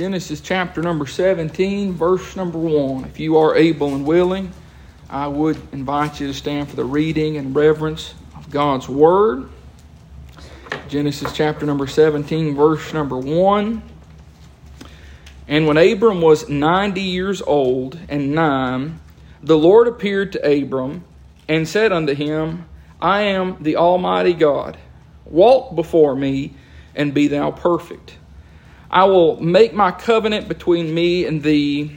Genesis chapter number 17, verse number 1. If you are able and willing, I would invite you to stand for the reading and reverence of God's Word. Genesis chapter number 17, verse number 1. And when Abram was 90 years old and nine, the Lord appeared to Abram and said unto him, I am the Almighty God. Walk before me and be thou perfect. I will make my covenant between me and thee,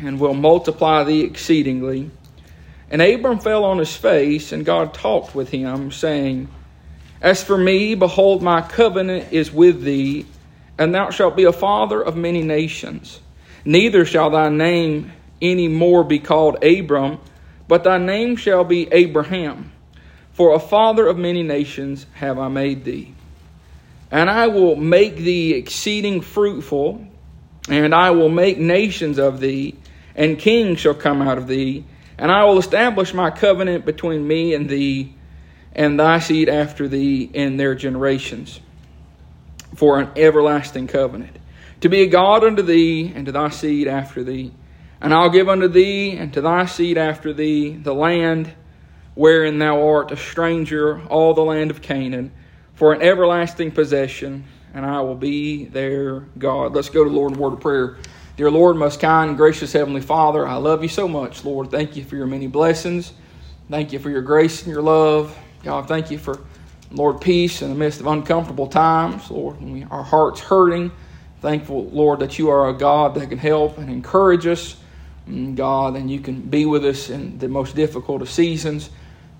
and will multiply thee exceedingly. And Abram fell on his face, and God talked with him, saying, As for me, behold, my covenant is with thee, and thou shalt be a father of many nations. Neither shall thy name any more be called Abram, but thy name shall be Abraham. For a father of many nations have I made thee. And I will make thee exceeding fruitful, and I will make nations of thee, and kings shall come out of thee. And I will establish my covenant between me and thee, and thy seed after thee in their generations, for an everlasting covenant, to be a God unto thee, and to thy seed after thee. And I'll give unto thee, and to thy seed after thee, the land wherein thou art a stranger, all the land of Canaan for an everlasting possession, and I will be their God. Let's go to Lord in word of prayer. Dear Lord, most kind and gracious Heavenly Father, I love you so much, Lord. Thank you for your many blessings. Thank you for your grace and your love. God, thank you for, Lord, peace in the midst of uncomfortable times, Lord, when we, our hearts hurting. Thankful, Lord, that you are a God that can help and encourage us, mm, God, and you can be with us in the most difficult of seasons.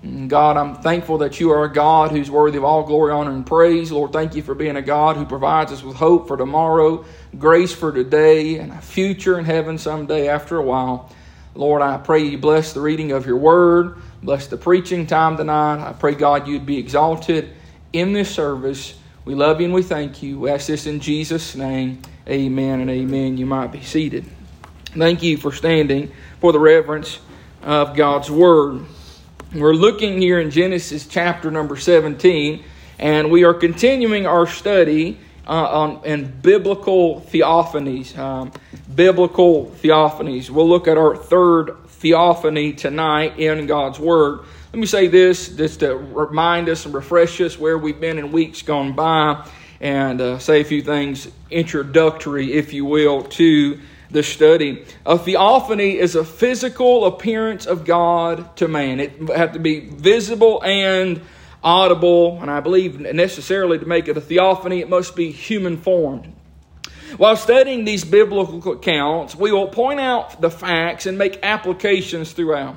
God, I'm thankful that you are a God who's worthy of all glory, honor, and praise. Lord, thank you for being a God who provides us with hope for tomorrow, grace for today, and a future in heaven someday after a while. Lord, I pray you bless the reading of your word, bless the preaching time tonight. I pray, God, you'd be exalted in this service. We love you and we thank you. We ask this in Jesus' name. Amen and amen. You might be seated. Thank you for standing for the reverence of God's word. We're looking here in Genesis chapter number 17, and we are continuing our study uh, on in biblical theophanies. Um, biblical theophanies. We'll look at our third theophany tonight in God's Word. Let me say this just to remind us and refresh us where we've been in weeks gone by, and uh, say a few things introductory, if you will, to the study. A theophany is a physical appearance of God to man. It have to be visible and audible, and I believe necessarily to make it a theophany, it must be human formed. While studying these biblical accounts, we will point out the facts and make applications throughout.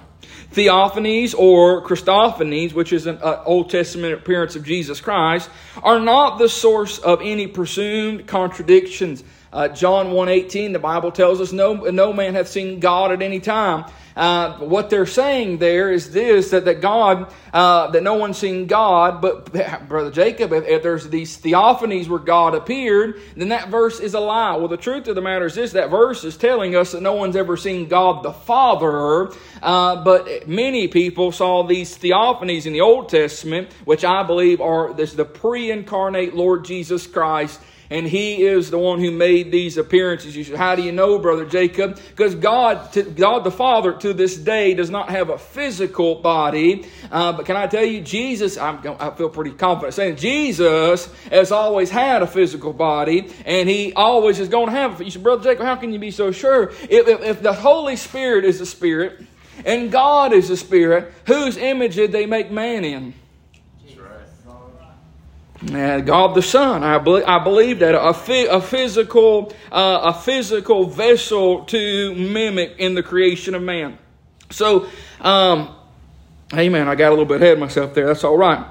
Theophanies or Christophanies, which is an uh, Old Testament appearance of Jesus Christ, are not the source of any presumed contradictions uh, John 1.18, the Bible tells us no, no man hath seen God at any time. Uh, what they're saying there is this that, that God, uh, that no one's seen God, but Brother Jacob, if, if, there's these theophanies where God appeared, then that verse is a lie. Well, the truth of the matter is this that verse is telling us that no one's ever seen God the Father, uh, but many people saw these theophanies in the Old Testament, which I believe are this the pre incarnate Lord Jesus Christ and he is the one who made these appearances. You say, how do you know, brother Jacob? Because God, God the Father, to this day, does not have a physical body. Uh, but can I tell you, Jesus? I'm, i feel pretty confident saying Jesus has always had a physical body, and he always is going to have. it. You say, brother Jacob, how can you be so sure? If, if, if the Holy Spirit is the Spirit and God is the Spirit, whose image did they make man in? God the Son. I, be- I believe that a, fi- a physical uh, a physical vessel to mimic in the creation of man. So, um, Amen. I got a little bit ahead of myself there. That's all right.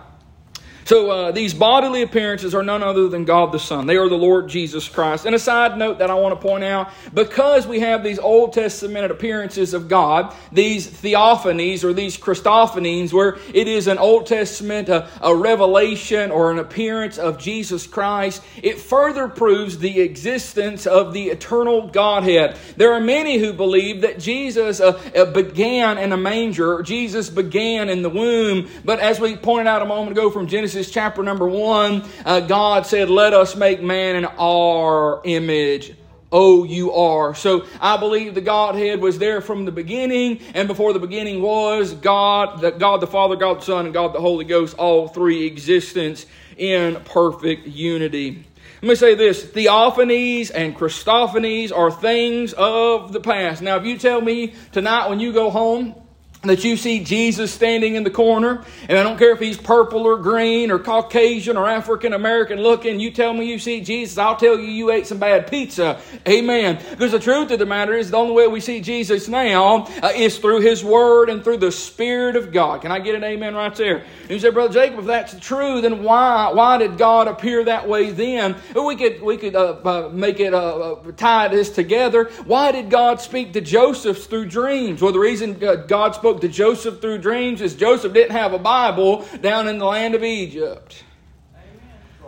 So uh, these bodily appearances are none other than God the Son. They are the Lord Jesus Christ. And a side note that I want to point out because we have these Old Testament appearances of God, these theophanies or these Christophanies, where it is an Old Testament, a, a revelation or an appearance of Jesus Christ, it further proves the existence of the eternal Godhead. There are many who believe that Jesus uh, uh began in a manger, Jesus began in the womb, but as we pointed out a moment ago from Genesis Genesis chapter number one, uh, God said, Let us make man in our image Oh, you are. So I believe the Godhead was there from the beginning, and before the beginning was God, the, God the Father, God the Son, and God the Holy Ghost, all three existence in perfect unity. Let me say this theophanies and Christophanies are things of the past. Now, if you tell me tonight when you go home, that you see Jesus standing in the corner, and I don't care if he's purple or green or Caucasian or African American looking, you tell me you see Jesus, I'll tell you you ate some bad pizza. Amen. Because the truth of the matter is, the only way we see Jesus now uh, is through his word and through the Spirit of God. Can I get an amen right there? And you say, Brother Jacob, if that's true, then why why did God appear that way then? We could we could uh, uh, make it uh, uh, tie this together. Why did God speak to Joseph through dreams? Well, the reason uh, God spoke spoke to Joseph through dreams is Joseph didn't have a Bible down in the land of Egypt.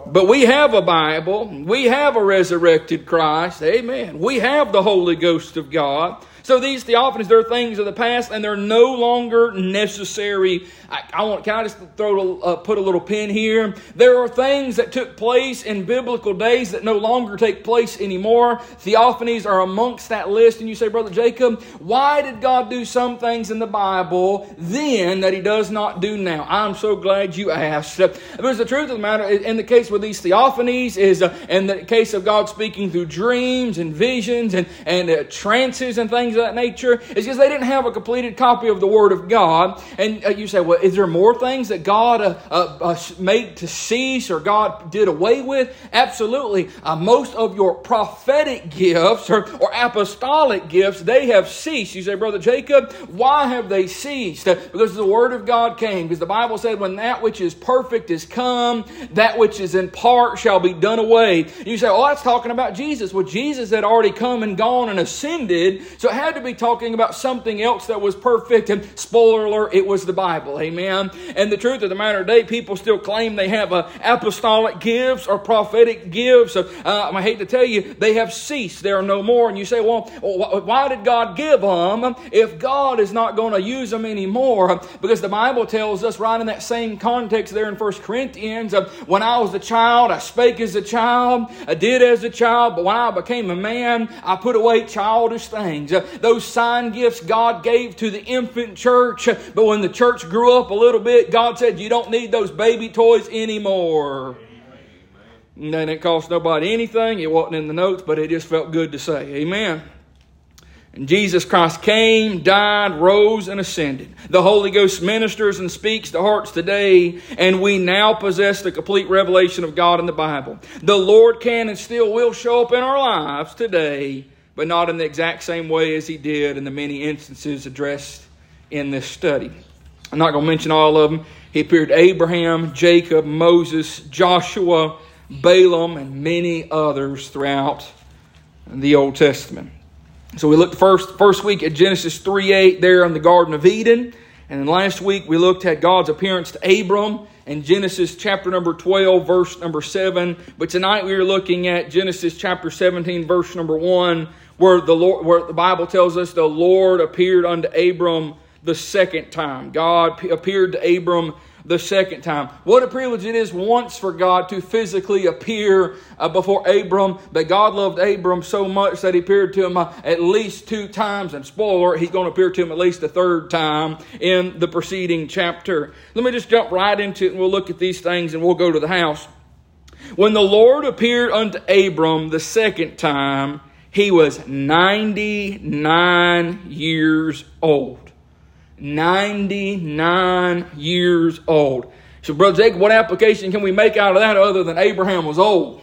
But we have a Bible. We have a resurrected Christ. Amen. We have the Holy Ghost of God. So these theophanies, they're things of the past, and they're no longer necessary. I, I want. Can I just throw uh, put a little pin here? There are things that took place in biblical days that no longer take place anymore. Theophanies are amongst that list, and you say, Brother Jacob, why did God do some things in the Bible then that He does not do now? I'm so glad you asked. Because the truth of the matter, in the case with these theophanies, is uh, in the case of God speaking through dreams and visions and and uh, trances and things of that nature is because they didn't have a completed copy of the Word of God. And uh, you say, well, is there more things that God uh, uh, uh made to cease or God did away with? Absolutely. Uh, most of your prophetic gifts or, or apostolic gifts, they have ceased. You say, Brother Jacob, why have they ceased? Uh, because the Word of God came. Because the Bible said, when that which is perfect is come, that which is in part shall be done away. You say, oh, that's talking about Jesus. Well, Jesus had already come and gone and ascended. So it had to be talking about something else that was perfect. And spoiler alert, it was the Bible. Amen. And the truth of the matter today, people still claim they have uh, apostolic gifts or prophetic gifts. Uh, I hate to tell you, they have ceased. There are no more. And you say, well, why did God give them if God is not going to use them anymore? Because the Bible tells us right in that same context there in 1 Corinthians, uh, when I was a child, I spake as a child, I did as a child, but when I became a man, I put away childish things. Uh, those sign gifts God gave to the infant church. But when the church grew up a little bit, God said, You don't need those baby toys anymore. And it cost nobody anything. It wasn't in the notes, but it just felt good to say. Amen. And Jesus Christ came, died, rose, and ascended. The Holy Ghost ministers and speaks to hearts today, and we now possess the complete revelation of God in the Bible. The Lord can and still will show up in our lives today but not in the exact same way as he did in the many instances addressed in this study. I'm not going to mention all of them. He appeared to Abraham, Jacob, Moses, Joshua, Balaam, and many others throughout the Old Testament. So we looked first first week at Genesis 3 8 there in the Garden of Eden. And then last week we looked at God's appearance to Abram in Genesis chapter number 12, verse number 7. But tonight we are looking at Genesis chapter 17, verse number 1, where the Lord, where the Bible tells us the Lord appeared unto Abram the second time. God appeared to Abram the second time. What a privilege it is once for God to physically appear uh, before Abram. But God loved Abram so much that he appeared to him uh, at least two times. And spoiler, he's going to appear to him at least a third time in the preceding chapter. Let me just jump right into it and we'll look at these things and we'll go to the house. When the Lord appeared unto Abram the second time, he was 99 years old. 99 years old. So, Brother Jacob, what application can we make out of that other than Abraham was old?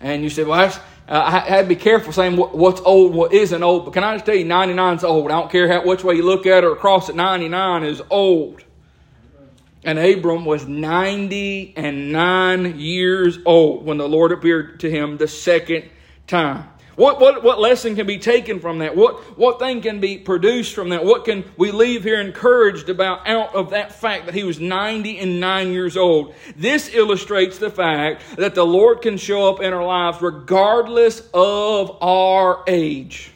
And you said, well, uh, I had to be careful saying what's old, what isn't old. But can I just tell you, 99 is old. I don't care how, which way you look at it or across it, 99 is old. And Abram was 90 and 9 years old when the Lord appeared to him the second time. What, what, what lesson can be taken from that? What, what thing can be produced from that? What can we leave here encouraged about out of that fact that he was 90 and 9 years old? This illustrates the fact that the Lord can show up in our lives regardless of our age.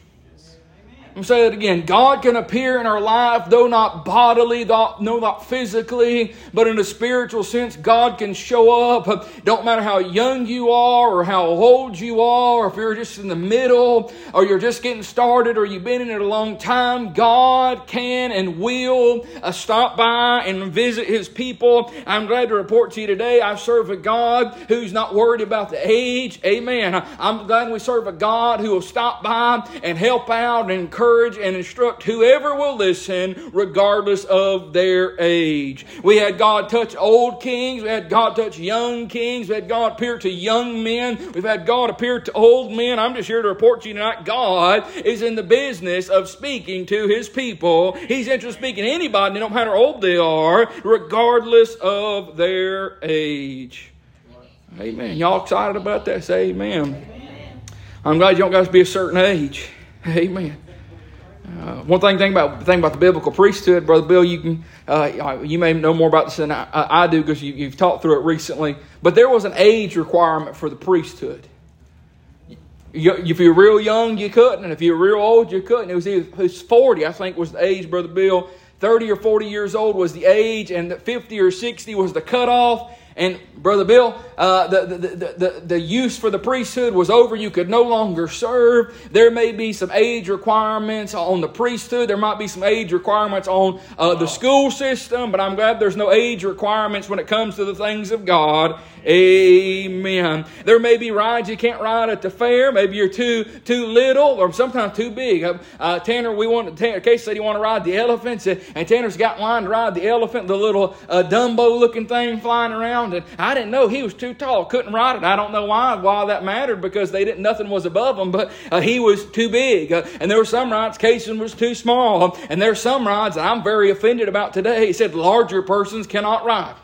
I'm say it again. God can appear in our life, though not bodily, though, no, not physically, but in a spiritual sense, God can show up. Don't matter how young you are or how old you are, or if you're just in the middle, or you're just getting started, or you've been in it a long time, God can and will uh, stop by and visit His people. I'm glad to report to you today I serve a God who's not worried about the age. Amen. I'm glad we serve a God who will stop by and help out and encourage and instruct whoever will listen, regardless of their age. We had God touch old kings, we had God touch young kings, we had God appear to young men, we've had God appear to old men. I'm just here to report to you tonight God is in the business of speaking to his people. He's interested in speaking to anybody, no matter how old they are, regardless of their age. Amen. Y'all excited about that? Say amen. I'm glad you don't got to be a certain age. Amen. Uh, one thing, thing about thing about the biblical priesthood, brother Bill, you can uh, you may know more about this than I, I do because you, have talked through it recently. But there was an age requirement for the priesthood. You, if you're real young, you couldn't, and if you're real old, you couldn't. It was it was 40, I think, was the age, brother Bill. 30 or 40 years old was the age, and 50 or 60 was the cutoff. And Brother Bill, uh, the, the, the, the, use for the priesthood was over. You could no longer serve. There may be some age requirements on the priesthood. There might be some age requirements on uh, the school system, but I'm glad there's no age requirements when it comes to the things of God. Amen. There may be rides you can't ride at the fair. Maybe you're too too little or sometimes too big. Uh, uh Tanner, we want Tanner, Case said he want to ride the elephants, and Tanner's got line to ride the elephant, the little uh, Dumbo looking thing flying around. And I didn't know he was too tall, couldn't ride it. I don't know why why that mattered because they didn't nothing was above him, but uh, he was too big. Uh, and there were some rides Casey was too small, and there's some rides that I'm very offended about today. He said larger persons cannot ride.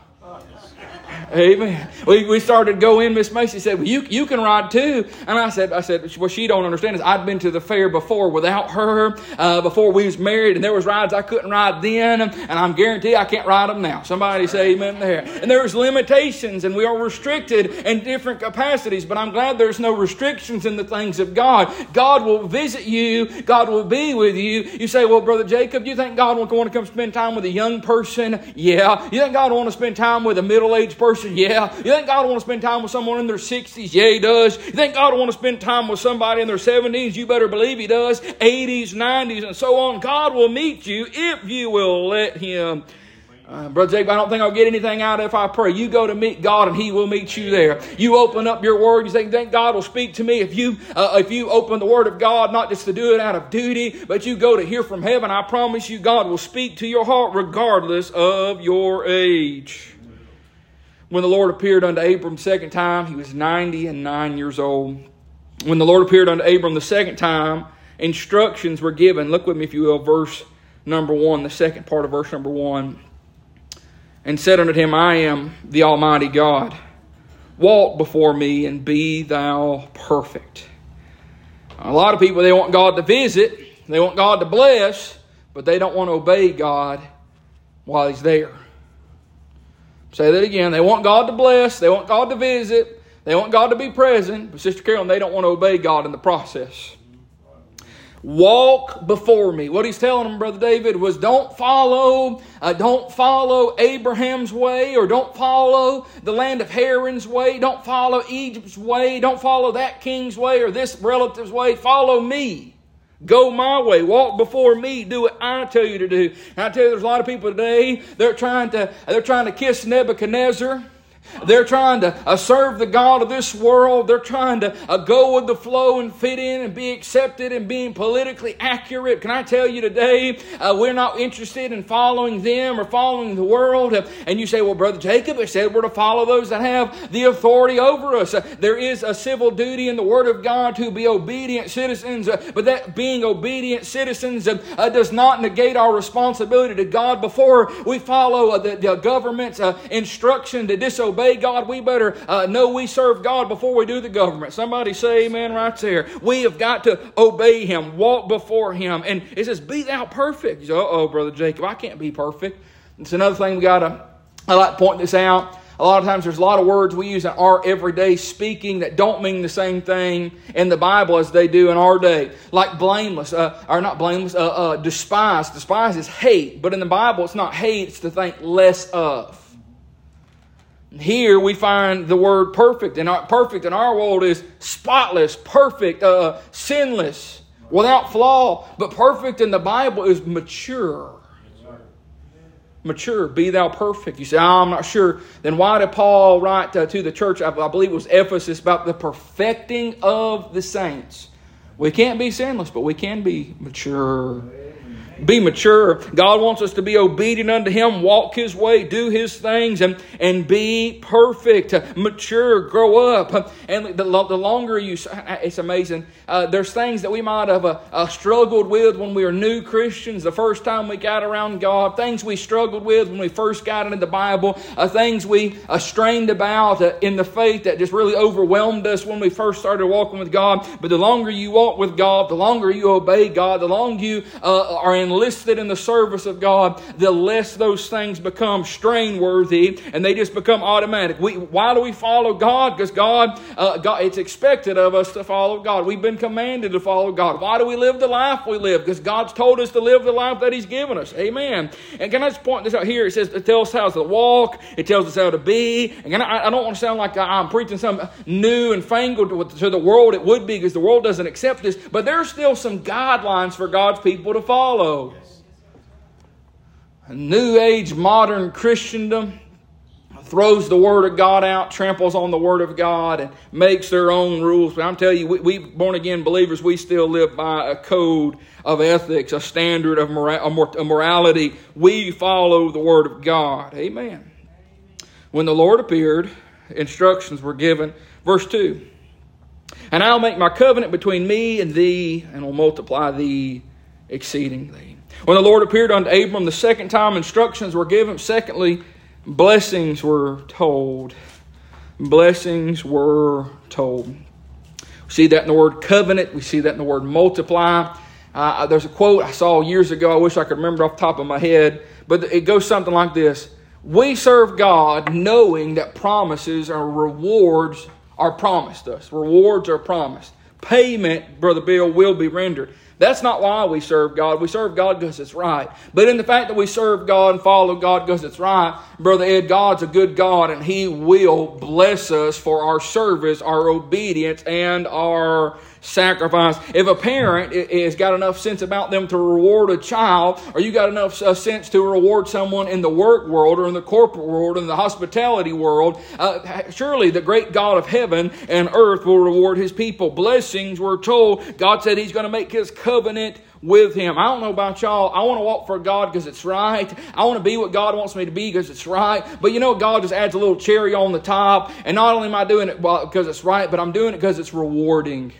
Amen. We, we started to go in. Miss Macy said, well, you, you can ride too. And I said, I said, what she don't understand is I'd been to the fair before without her, uh, before we was married, and there was rides I couldn't ride then, and I'm guarantee I can't ride them now. Somebody say amen there. And there's limitations, and we are restricted in different capacities, but I'm glad there's no restrictions in the things of God. God will visit you. God will be with you. You say, well, Brother Jacob, you think God will want to come spend time with a young person? Yeah. You think God will want to spend time with a middle-aged person? Person? Yeah. You think God want to spend time with someone in their 60s? Yeah, He does. You think God want to spend time with somebody in their 70s? You better believe He does. 80s, 90s, and so on. God will meet you if you will let Him. Uh, Brother Jacob, I don't think I'll get anything out of if I pray. You go to meet God and He will meet you there. You open up your Word. You think, think God will speak to me if you uh, if you open the Word of God, not just to do it out of duty, but you go to hear from heaven. I promise you, God will speak to your heart regardless of your age. When the Lord appeared unto Abram second time, he was 90 and 9 years old. When the Lord appeared unto Abram the second time, instructions were given. Look with me, if you will, verse number 1, the second part of verse number 1. And said unto him, I am the Almighty God. Walk before me and be thou perfect. A lot of people, they want God to visit, they want God to bless, but they don't want to obey God while He's there. Say that again. They want God to bless, they want God to visit, they want God to be present, but Sister Carolyn, they don't want to obey God in the process. Walk before me. What he's telling them, Brother David, was don't follow, uh, don't follow Abraham's way, or don't follow the land of Haran's way, don't follow Egypt's way, don't follow that king's way or this relative's way. Follow me. Go my way. Walk before me. Do what I tell you to do. And I tell you, there's a lot of people today, they're trying to, they're trying to kiss Nebuchadnezzar. They're trying to uh, serve the God of this world. They're trying to uh, go with the flow and fit in and be accepted and being politically accurate. Can I tell you today, uh, we're not interested in following them or following the world. And you say, well, Brother Jacob, it said we're to follow those that have the authority over us. Uh, there is a civil duty in the Word of God to be obedient citizens, uh, but that being obedient citizens uh, does not negate our responsibility to God before we follow the, the government's instruction to disobey obey God, we better uh, know we serve God before we do the government. Somebody say amen right there. We have got to obey Him, walk before Him. And it says, Be thou perfect. Uh oh, Brother Jacob, I can't be perfect. It's another thing we got to, I like to point this out. a lot of times there's a lot of words we use in our everyday speaking that don't mean the same thing in the Bible as they do in our day. Like blameless, uh, or not blameless, uh, uh, despise. Despise is hate, but in the Bible it's not hate, it's to think less of. Here we find the word perfect, and perfect in our world is spotless, perfect, uh, sinless, without flaw. But perfect in the Bible is mature. Mature, be thou perfect. You say, oh, I'm not sure. Then why did Paul write uh, to the church? I, I believe it was Ephesus about the perfecting of the saints. We can't be sinless, but we can be mature be mature. God wants us to be obedient unto Him, walk His way, do His things, and, and be perfect, mature, grow up. And the, the longer you, it's amazing. Uh, there's things that we might have uh, uh, struggled with when we were new Christians, the first time we got around God, things we struggled with when we first got into the Bible, uh, things we uh, strained about in the faith that just really overwhelmed us when we first started walking with God. But the longer you walk with God, the longer you obey God, the longer you are in enlisted in the service of God, the less those things become strain worthy and they just become automatic. We, why do we follow God? Because God, uh, God, it's expected of us to follow God. We've been commanded to follow God. Why do we live the life we live? Because God's told us to live the life that He's given us. Amen. And can I just point this out here? It says it tells us how to walk. It tells us how to be. And I, I don't want to sound like I'm preaching something new and fangled to the world. It would be because the world doesn't accept this. But there's still some guidelines for God's people to follow. New age modern Christendom throws the Word of God out, tramples on the Word of God, and makes their own rules. But I'm telling you, we, we born again believers, we still live by a code of ethics, a standard of morality. We follow the Word of God. Amen. When the Lord appeared, instructions were given. Verse 2 And I'll make my covenant between me and thee, and will multiply thee exceedingly. When the Lord appeared unto Abram the second time, instructions were given. Secondly, blessings were told. Blessings were told. We see that in the word covenant. We see that in the word multiply. Uh, there's a quote I saw years ago. I wish I could remember off the top of my head, but it goes something like this We serve God knowing that promises or rewards are promised us. Rewards are promised. Payment, Brother Bill, will be rendered. That's not why we serve God. We serve God because it's right. But in the fact that we serve God and follow God because it's right, Brother Ed, God's a good God and He will bless us for our service, our obedience, and our sacrifice. If a parent has got enough sense about them to reward a child, or you got enough uh, sense to reward someone in the work world or in the corporate world or in the hospitality world, uh, surely the great God of heaven and earth will reward his people. Blessings, we're told. God said he's going to make his covenant with him. I don't know about y'all. I want to walk for God because it's right. I want to be what God wants me to be because it's right. But you know, God just adds a little cherry on the top. And not only am I doing it because it's right, but I'm doing it because it's rewarding.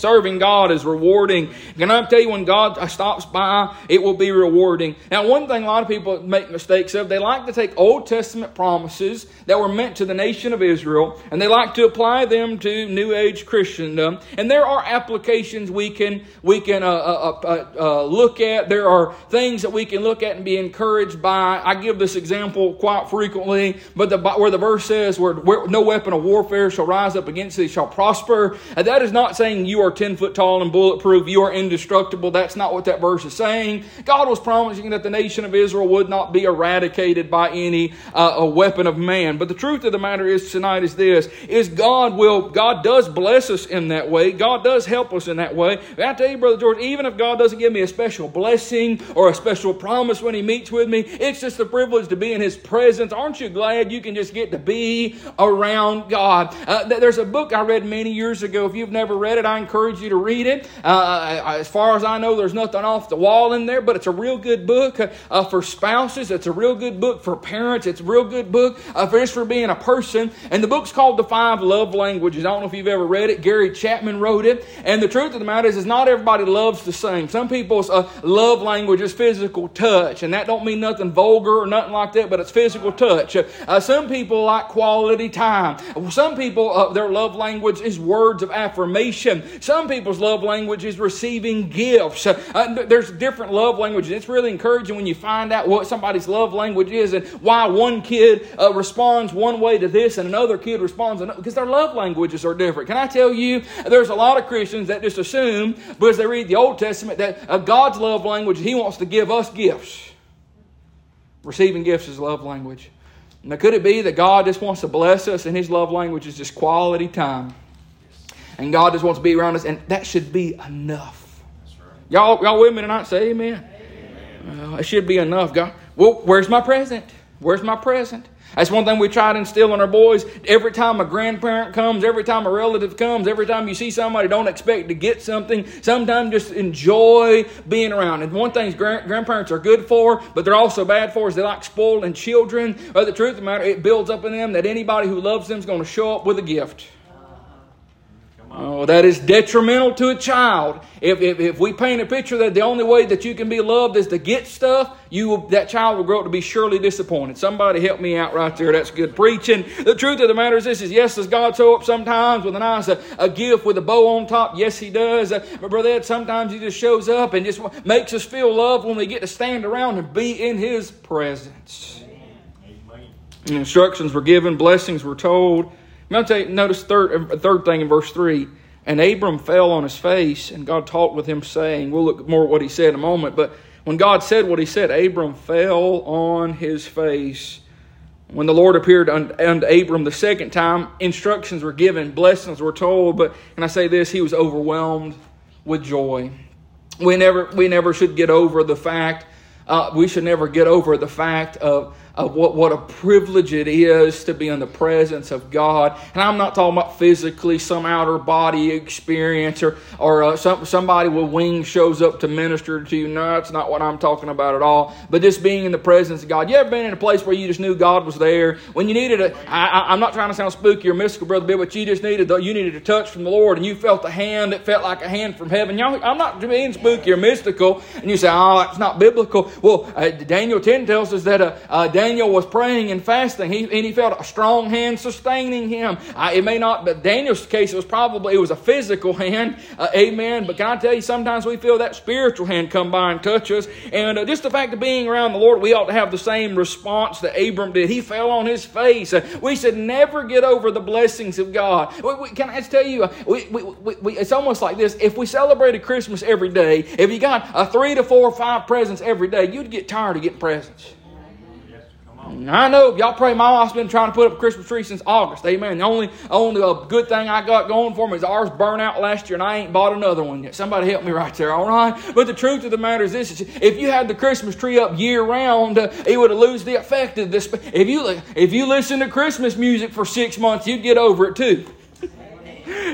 Serving God is rewarding. Can I tell you when God stops by, it will be rewarding. Now, one thing a lot of people make mistakes of, they like to take Old Testament promises that were meant to the nation of Israel, and they like to apply them to New Age Christendom. And there are applications we can we can uh, uh, uh, uh, look at. There are things that we can look at and be encouraged by. I give this example quite frequently, but the, where the verse says, "Where, where no weapon of warfare shall rise up against thee shall prosper," that is not saying you are 10 foot tall and bulletproof, you are indestructible. That's not what that verse is saying. God was promising that the nation of Israel would not be eradicated by any uh, a weapon of man. But the truth of the matter is tonight is this, is God will, God does bless us in that way. God does help us in that way. But I tell you, Brother George, even if God doesn't give me a special blessing or a special promise when He meets with me, it's just a privilege to be in His presence. Aren't you glad you can just get to be around God? Uh, there's a book I read many years ago. If you've never read it, I encourage you to read it. Uh, uh, as far as I know, there's nothing off the wall in there, but it's a real good book uh, for spouses. It's a real good book for parents. It's a real good book uh, for just for being a person. And the book's called The Five Love Languages. I don't know if you've ever read it. Gary Chapman wrote it. And the truth of the matter is, is not everybody loves the same. Some people's uh, love language is physical touch, and that don't mean nothing vulgar or nothing like that, but it's physical touch. Uh, some people like quality time. Some people, their love language is words of affirmation. Some people's love language is receiving gifts. Uh, there's different love languages. It's really encouraging when you find out what somebody's love language is and why one kid uh, responds one way to this and another kid responds another, because their love languages are different. Can I tell you, there's a lot of Christians that just assume because they read the Old Testament that uh, God's love language, He wants to give us gifts. Receiving gifts is love language. Now, could it be that God just wants to bless us and His love language is just quality time? And God just wants to be around us, and that should be enough. Right. Y'all, y'all with me tonight? Say amen. amen. Uh, it should be enough. God, well, where's my present? Where's my present? That's one thing we try to instill in our boys. Every time a grandparent comes, every time a relative comes, every time you see somebody, don't expect to get something. Sometimes just enjoy being around. And one thing grand- grandparents are good for, but they're also bad for, is they like spoiling children. But the truth of the matter, it builds up in them that anybody who loves them is going to show up with a gift. Oh, that is detrimental to a child. If, if, if, we paint a picture that the only way that you can be loved is to get stuff, you will, that child will grow up to be surely disappointed. Somebody help me out right there. That's good preaching. The truth of the matter is this: is yes, does God show up sometimes with a nice a, a gift with a bow on top? Yes, He does. Uh, but brother Ed, sometimes He just shows up and just makes us feel loved when we get to stand around and be in His presence. Amen. Instructions were given, blessings were told. Notice third, third thing in verse 3. And Abram fell on his face, and God talked with him, saying, We'll look more at what he said in a moment, but when God said what he said, Abram fell on his face. When the Lord appeared unto Abram the second time, instructions were given, blessings were told, but and I say this? He was overwhelmed with joy. We never, we never should get over the fact, uh, we should never get over the fact of of what, what a privilege it is to be in the presence of God. And I'm not talking about physically some outer body experience or, or uh, some, somebody with wings shows up to minister to you. No, that's not what I'm talking about at all. But just being in the presence of God. You ever been in a place where you just knew God was there? When you needed a, I, I'm not trying to sound spooky or mystical, Brother Bill, but you just needed, you needed a touch from the Lord and you felt a hand that felt like a hand from heaven. Y'all, I'm not being spooky or mystical. And you say, oh, that's not biblical. Well, uh, Daniel 10 tells us that uh, uh, Daniel was praying and fasting, he, and he felt a strong hand sustaining him. I, it may not, but Daniel's case, it was probably, it was a physical hand. Uh, amen. But can I tell you, sometimes we feel that spiritual hand come by and touch us. And uh, just the fact of being around the Lord, we ought to have the same response that Abram did. He fell on his face. Uh, we should never get over the blessings of God. We, we, can I just tell you, uh, we, we, it's almost like this. If we celebrated Christmas every day, if you got a three to four or five presents every day, you'd get tired of getting presents. I know y'all pray. My wife's been trying to put up a Christmas tree since August. Amen. The only only a good thing I got going for me is ours burned out last year, and I ain't bought another one yet. Somebody help me right there. All right. But the truth of the matter is this: if you had the Christmas tree up year round, uh, it would lose the effect of this. If you if you listen to Christmas music for six months, you'd get over it too.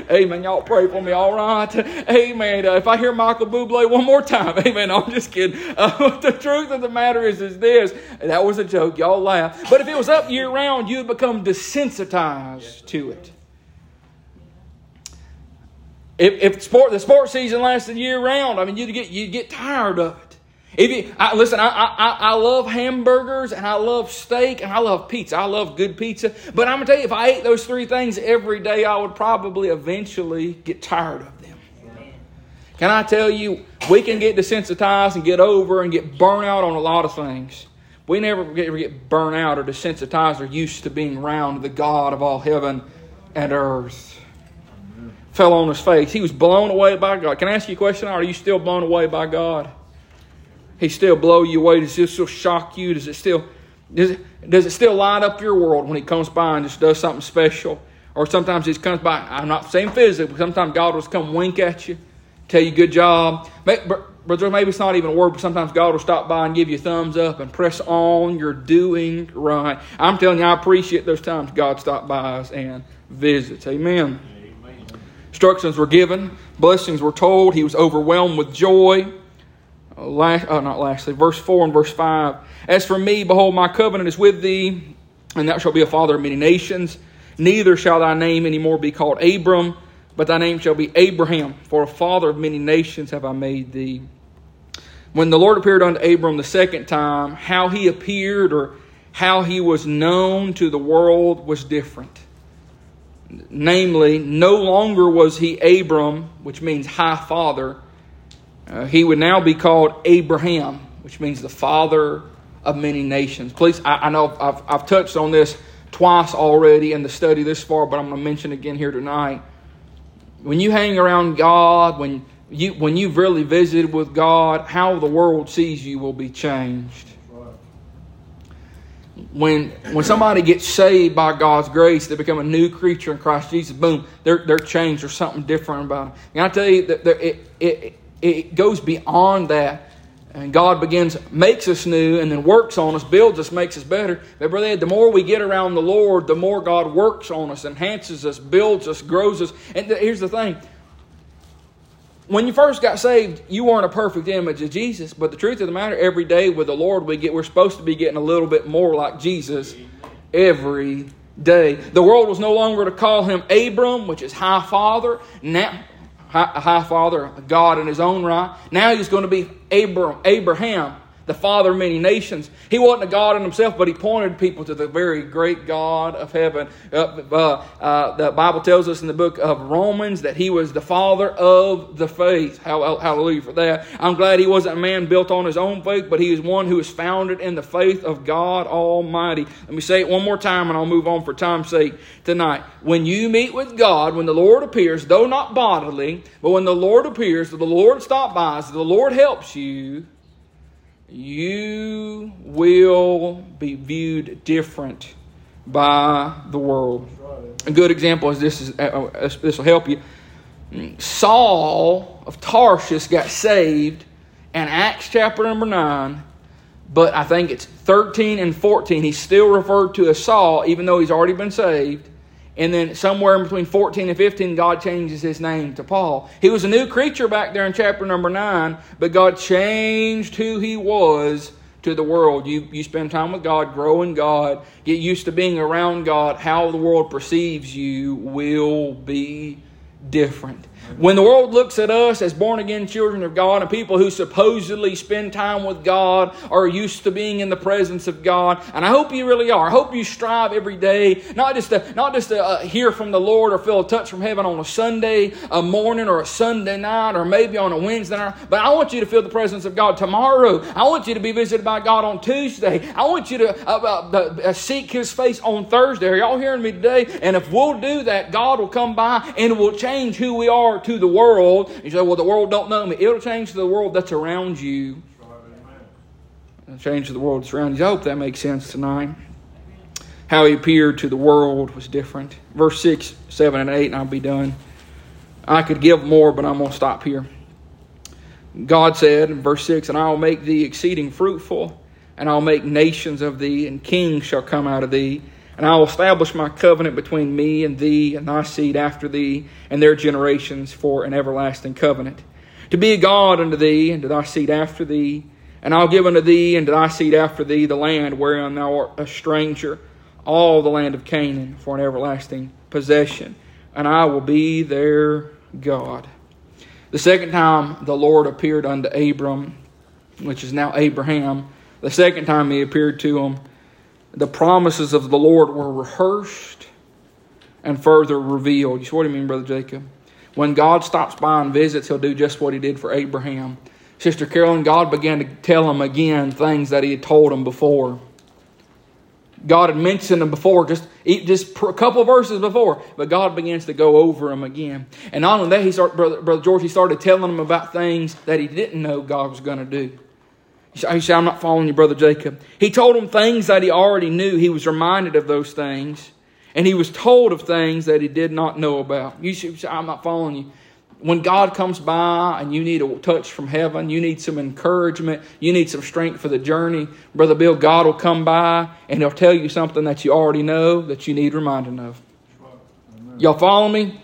Amen. Y'all pray for me, all right? Amen. Uh, if I hear Michael Bublé one more time, amen. I'm just kidding. Uh, the truth of the matter is, is this. That was a joke. Y'all laugh. But if it was up year round, you'd become desensitized to it. If, if sport, the sports season lasted year round, I mean, you'd get, you'd get tired of it. If you, I, listen, I, I, I love hamburgers and I love steak and I love pizza. I love good pizza. But I'm going to tell you, if I ate those three things every day, I would probably eventually get tired of them. Can I tell you, we can get desensitized and get over and get burnt out on a lot of things. We never get, get burnt out or desensitized or used to being around the God of all heaven and earth. Fell on his face. He was blown away by God. Can I ask you a question? Are you still blown away by God? He still blow you away? Does this still shock you? Does it still does it, does it still light up your world when he comes by and just does something special? Or sometimes he comes by, I'm not saying physically, but sometimes God will come wink at you, tell you good job. Brother, maybe it's not even a word, but sometimes God will stop by and give you a thumbs up and press on. You're doing right. I'm telling you, I appreciate those times God stopped by us and visits. Amen. Amen. Instructions were given, blessings were told. He was overwhelmed with joy. Last, oh, uh, not lastly, verse 4 and verse 5. As for me, behold, my covenant is with thee, and thou shalt be a father of many nations. Neither shall thy name any more be called Abram, but thy name shall be Abraham, for a father of many nations have I made thee. When the Lord appeared unto Abram the second time, how he appeared or how he was known to the world was different. Namely, no longer was he Abram, which means high father. Uh, he would now be called Abraham, which means the father of many nations. Please, I, I know I've, I've touched on this twice already in the study this far, but I'm going to mention again here tonight. When you hang around God, when you when you've really visited with God, how the world sees you will be changed when when somebody gets saved by God's grace, they become a new creature in Christ Jesus. Boom, they're they're changed. There's something different about them. And I tell you that it it it goes beyond that, and God begins makes us new, and then works on us, builds us, makes us better. But brother, the more we get around the Lord, the more God works on us, enhances us, builds us, grows us. And here's the thing: when you first got saved, you weren't a perfect image of Jesus. But the truth of the matter, every day with the Lord, we get we're supposed to be getting a little bit more like Jesus every day. The world was no longer to call him Abram, which is high father. Now, high, high father, God in his own right. Now he's going to be Abraham the Father of many nations. He wasn't a God in himself, but he pointed people to the very great God of heaven. Uh, uh, uh, the Bible tells us in the book of Romans that he was the Father of the faith. Hallelujah for that. I'm glad he wasn't a man built on his own faith, but he is one who is founded in the faith of God Almighty. Let me say it one more time and I'll move on for time's sake tonight. When you meet with God, when the Lord appears, though not bodily, but when the Lord appears, the Lord stops by, so the Lord helps you you will be viewed different by the world. A good example is this is uh, uh this will help you. Saul of Tarshish got saved in Acts chapter number 9, but I think it's 13 and 14. He's still referred to as Saul, even though he's already been saved. And then somewhere between 14 and 15, God changes his name to Paul. He was a new creature back there in chapter number 9, but God changed who he was to the world. You, you spend time with God, grow in God, get used to being around God. How the world perceives you will be different. When the world looks at us as born again children of God and people who supposedly spend time with God are used to being in the presence of God, and I hope you really are. I hope you strive every day, not just to, not just to uh, hear from the Lord or feel a touch from heaven on a Sunday a morning or a Sunday night or maybe on a Wednesday night, but I want you to feel the presence of God tomorrow. I want you to be visited by God on Tuesday. I want you to uh, uh, uh seek His face on Thursday. Are y'all hearing me today? And if we'll do that, God will come by and will change who we are to the world. You say, well, the world don't know me. It'll change the world that's around you. It'll change the world that's around you. I hope that makes sense tonight. How he appeared to the world was different. Verse 6, 7, and 8, and I'll be done. I could give more, but I'm going to stop here. God said in verse 6, And I will make thee exceeding fruitful, and I'll make nations of thee, and kings shall come out of thee and I will establish my covenant between me and thee and thy seed after thee and their generations for an everlasting covenant. To be a God unto thee and to thy seed after thee. And I'll give unto thee and to thy seed after thee the land wherein thou art a stranger, all the land of Canaan for an everlasting possession. And I will be their God. The second time the Lord appeared unto Abram, which is now Abraham, the second time he appeared to him, the promises of the Lord were rehearsed and further revealed. You see what I mean, Brother Jacob? When God stops by and visits, he'll do just what he did for Abraham. Sister Carolyn, God began to tell him again things that he had told him before. God had mentioned them before, just, just a couple verses before, but God begins to go over them again. And not only that, he started, Brother, Brother George, he started telling him about things that he didn't know God was going to do. He said, I'm not following you, Brother Jacob. He told him things that he already knew. He was reminded of those things. And he was told of things that he did not know about. You should say, I'm not following you. When God comes by and you need a touch from heaven, you need some encouragement, you need some strength for the journey, Brother Bill, God will come by and he'll tell you something that you already know that you need reminding of. Y'all follow me?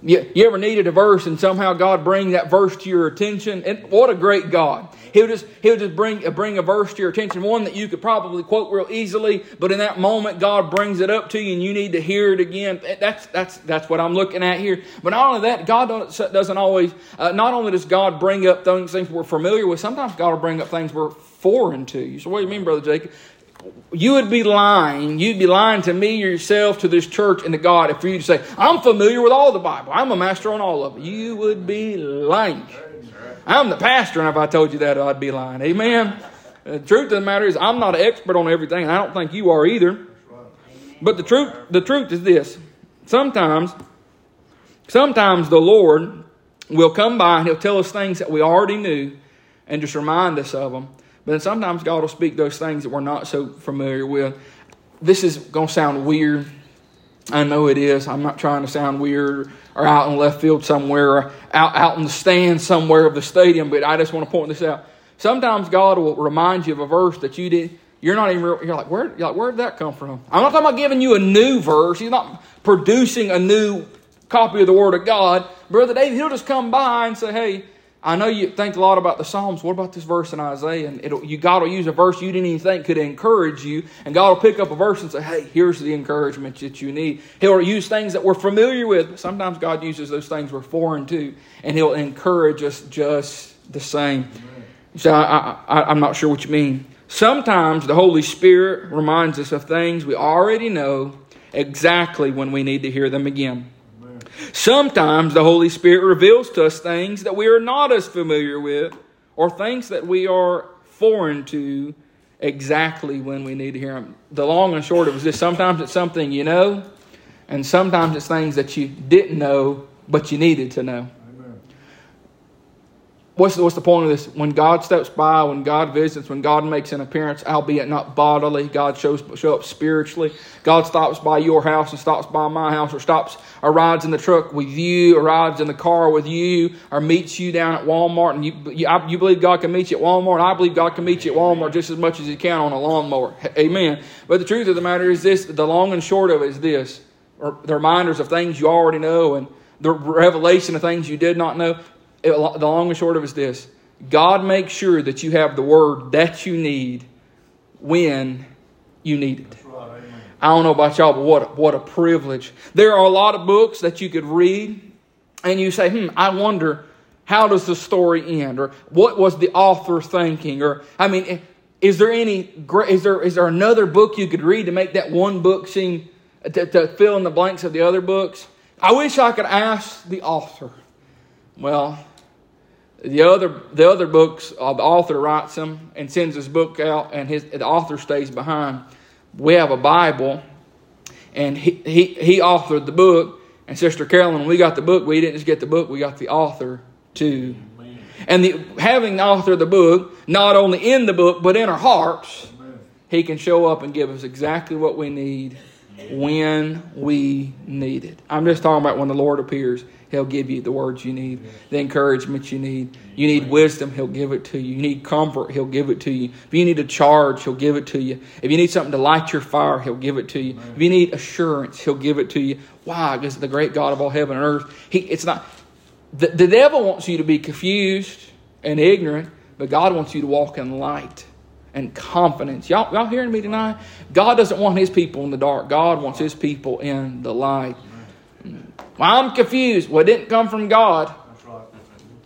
You, you ever needed a verse and somehow God bring that verse to your attention? And what a great God. He'll just, he'll just bring, bring a verse to your attention, one that you could probably quote real easily, but in that moment, God brings it up to you and you need to hear it again. That's, that's, that's what I'm looking at here. But not only that, God doesn't always, uh, not only does God bring up things, things we're familiar with, sometimes God will bring up things we're foreign to you. So what do you mean, Brother Jacob? You would be lying. You'd be lying to me, yourself, to this church, and to God if you say, I'm familiar with all the Bible. I'm a master on all of it. You would be lying. I'm the pastor, and if I told you that, I'd be lying. Amen. The truth of the matter is, I'm not an expert on everything, and I don't think you are either. But the truth, the truth is this: sometimes, sometimes the Lord will come by and He'll tell us things that we already knew, and just remind us of them. But sometimes God will speak those things that we're not so familiar with. This is going to sound weird. I know it is. I'm not trying to sound weird or out in left field somewhere or out, out in the stand somewhere of the stadium, but I just want to point this out. Sometimes God will remind you of a verse that you did. You're not even. You're like, where? You're like, where did that come from? I'm not talking about giving you a new verse. He's not producing a new copy of the Word of God. Brother David, he'll just come by and say, hey, I know you think a lot about the Psalms. What about this verse in Isaiah? And you, God will use a verse you didn't even think could encourage you, and God will pick up a verse and say, "Hey, here's the encouragement that you need." He'll use things that we're familiar with. but Sometimes God uses those things we're foreign to, and He'll encourage us just the same. So I, I, I'm not sure what you mean. Sometimes the Holy Spirit reminds us of things we already know exactly when we need to hear them again. Sometimes the Holy Spirit reveals to us things that we are not as familiar with or things that we are foreign to exactly when we need to hear them. The long and short of it is this sometimes it's something you know, and sometimes it's things that you didn't know but you needed to know what's the, what's the point of this? When God steps by, when God visits, when God makes an appearance, albeit not bodily, God shows show up spiritually. God stops by your house and stops by my house, or stops or rides in the truck with you, or rides in the car with you, or meets you down at Walmart. And you you, I, you believe God can meet you at Walmart. I believe God can meet you at Walmart just as much as He can on a lawnmower. Amen. But the truth of the matter is this: the long and short of it is this: the reminders of things you already know and the revelation of things you did not know the long and short of it is this God makes sure that you have the word that you need when you need it. I don't know about y'all, but what a, what a privilege. There are a lot of books that you could read, and you say, hmm, I wonder how does the story end, or what was the author thinking, or I mean, is there any is there is there another book you could read to make that one book seem to, to fill in the blanks of the other books? I wish I could ask the author. Well, the other the other books, uh, the author writes them and sends his book out, and his the author stays behind. We have a Bible, and he he, he authored the book. And Sister Carolyn, we got the book, we didn't just get the book; we got the author too. And the, having the author of the book, not only in the book but in our hearts, he can show up and give us exactly what we need when we need it. I'm just talking about when the Lord appears. He'll give you the words you need, the encouragement you need. You need wisdom, He'll give it to you. You need comfort, He'll give it to you. If you need a charge, He'll give it to you. If you need something to light your fire, He'll give it to you. If you need assurance, He'll give it to you. Why? Because the great God of all heaven and earth, He it's not the, the devil wants you to be confused and ignorant, but God wants you to walk in light and confidence. Y'all, y'all hearing me tonight? God doesn't want his people in the dark. God wants his people in the light. Well, I'm confused. Well, it didn't come from God.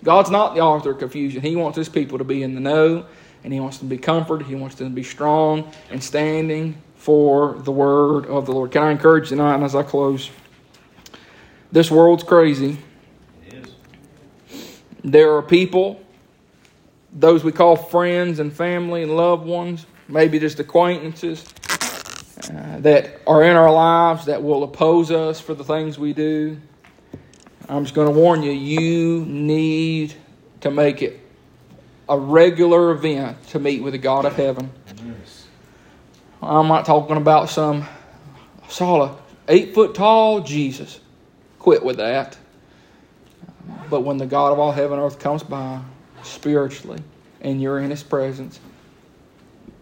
God's not the author of confusion. He wants his people to be in the know, and he wants them to be comforted. He wants them to be strong and standing for the word of the Lord. Can I encourage you tonight as I close? This world's crazy. There are people those we call friends and family and loved ones, maybe just acquaintances uh, that are in our lives that will oppose us for the things we do. I'm just going to warn you, you need to make it a regular event to meet with the God of heaven. Yes. I'm not talking about some I saw eight foot tall Jesus. Quit with that. But when the God of all heaven and earth comes by, spiritually and you're in His presence,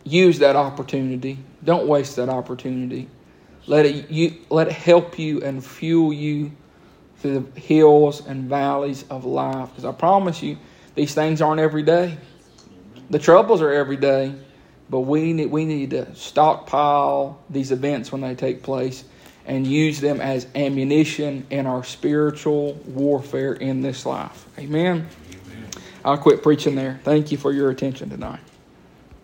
use that opportunity. Don't waste that opportunity. Let it, you, let it help you and fuel you through the hills and valleys of life. Because I promise you, these things aren't every day. The troubles are every day, but we need, we need to stockpile these events when they take place and use them as ammunition in our spiritual warfare in this life. Amen. I'll quit preaching there. Thank you for your attention tonight.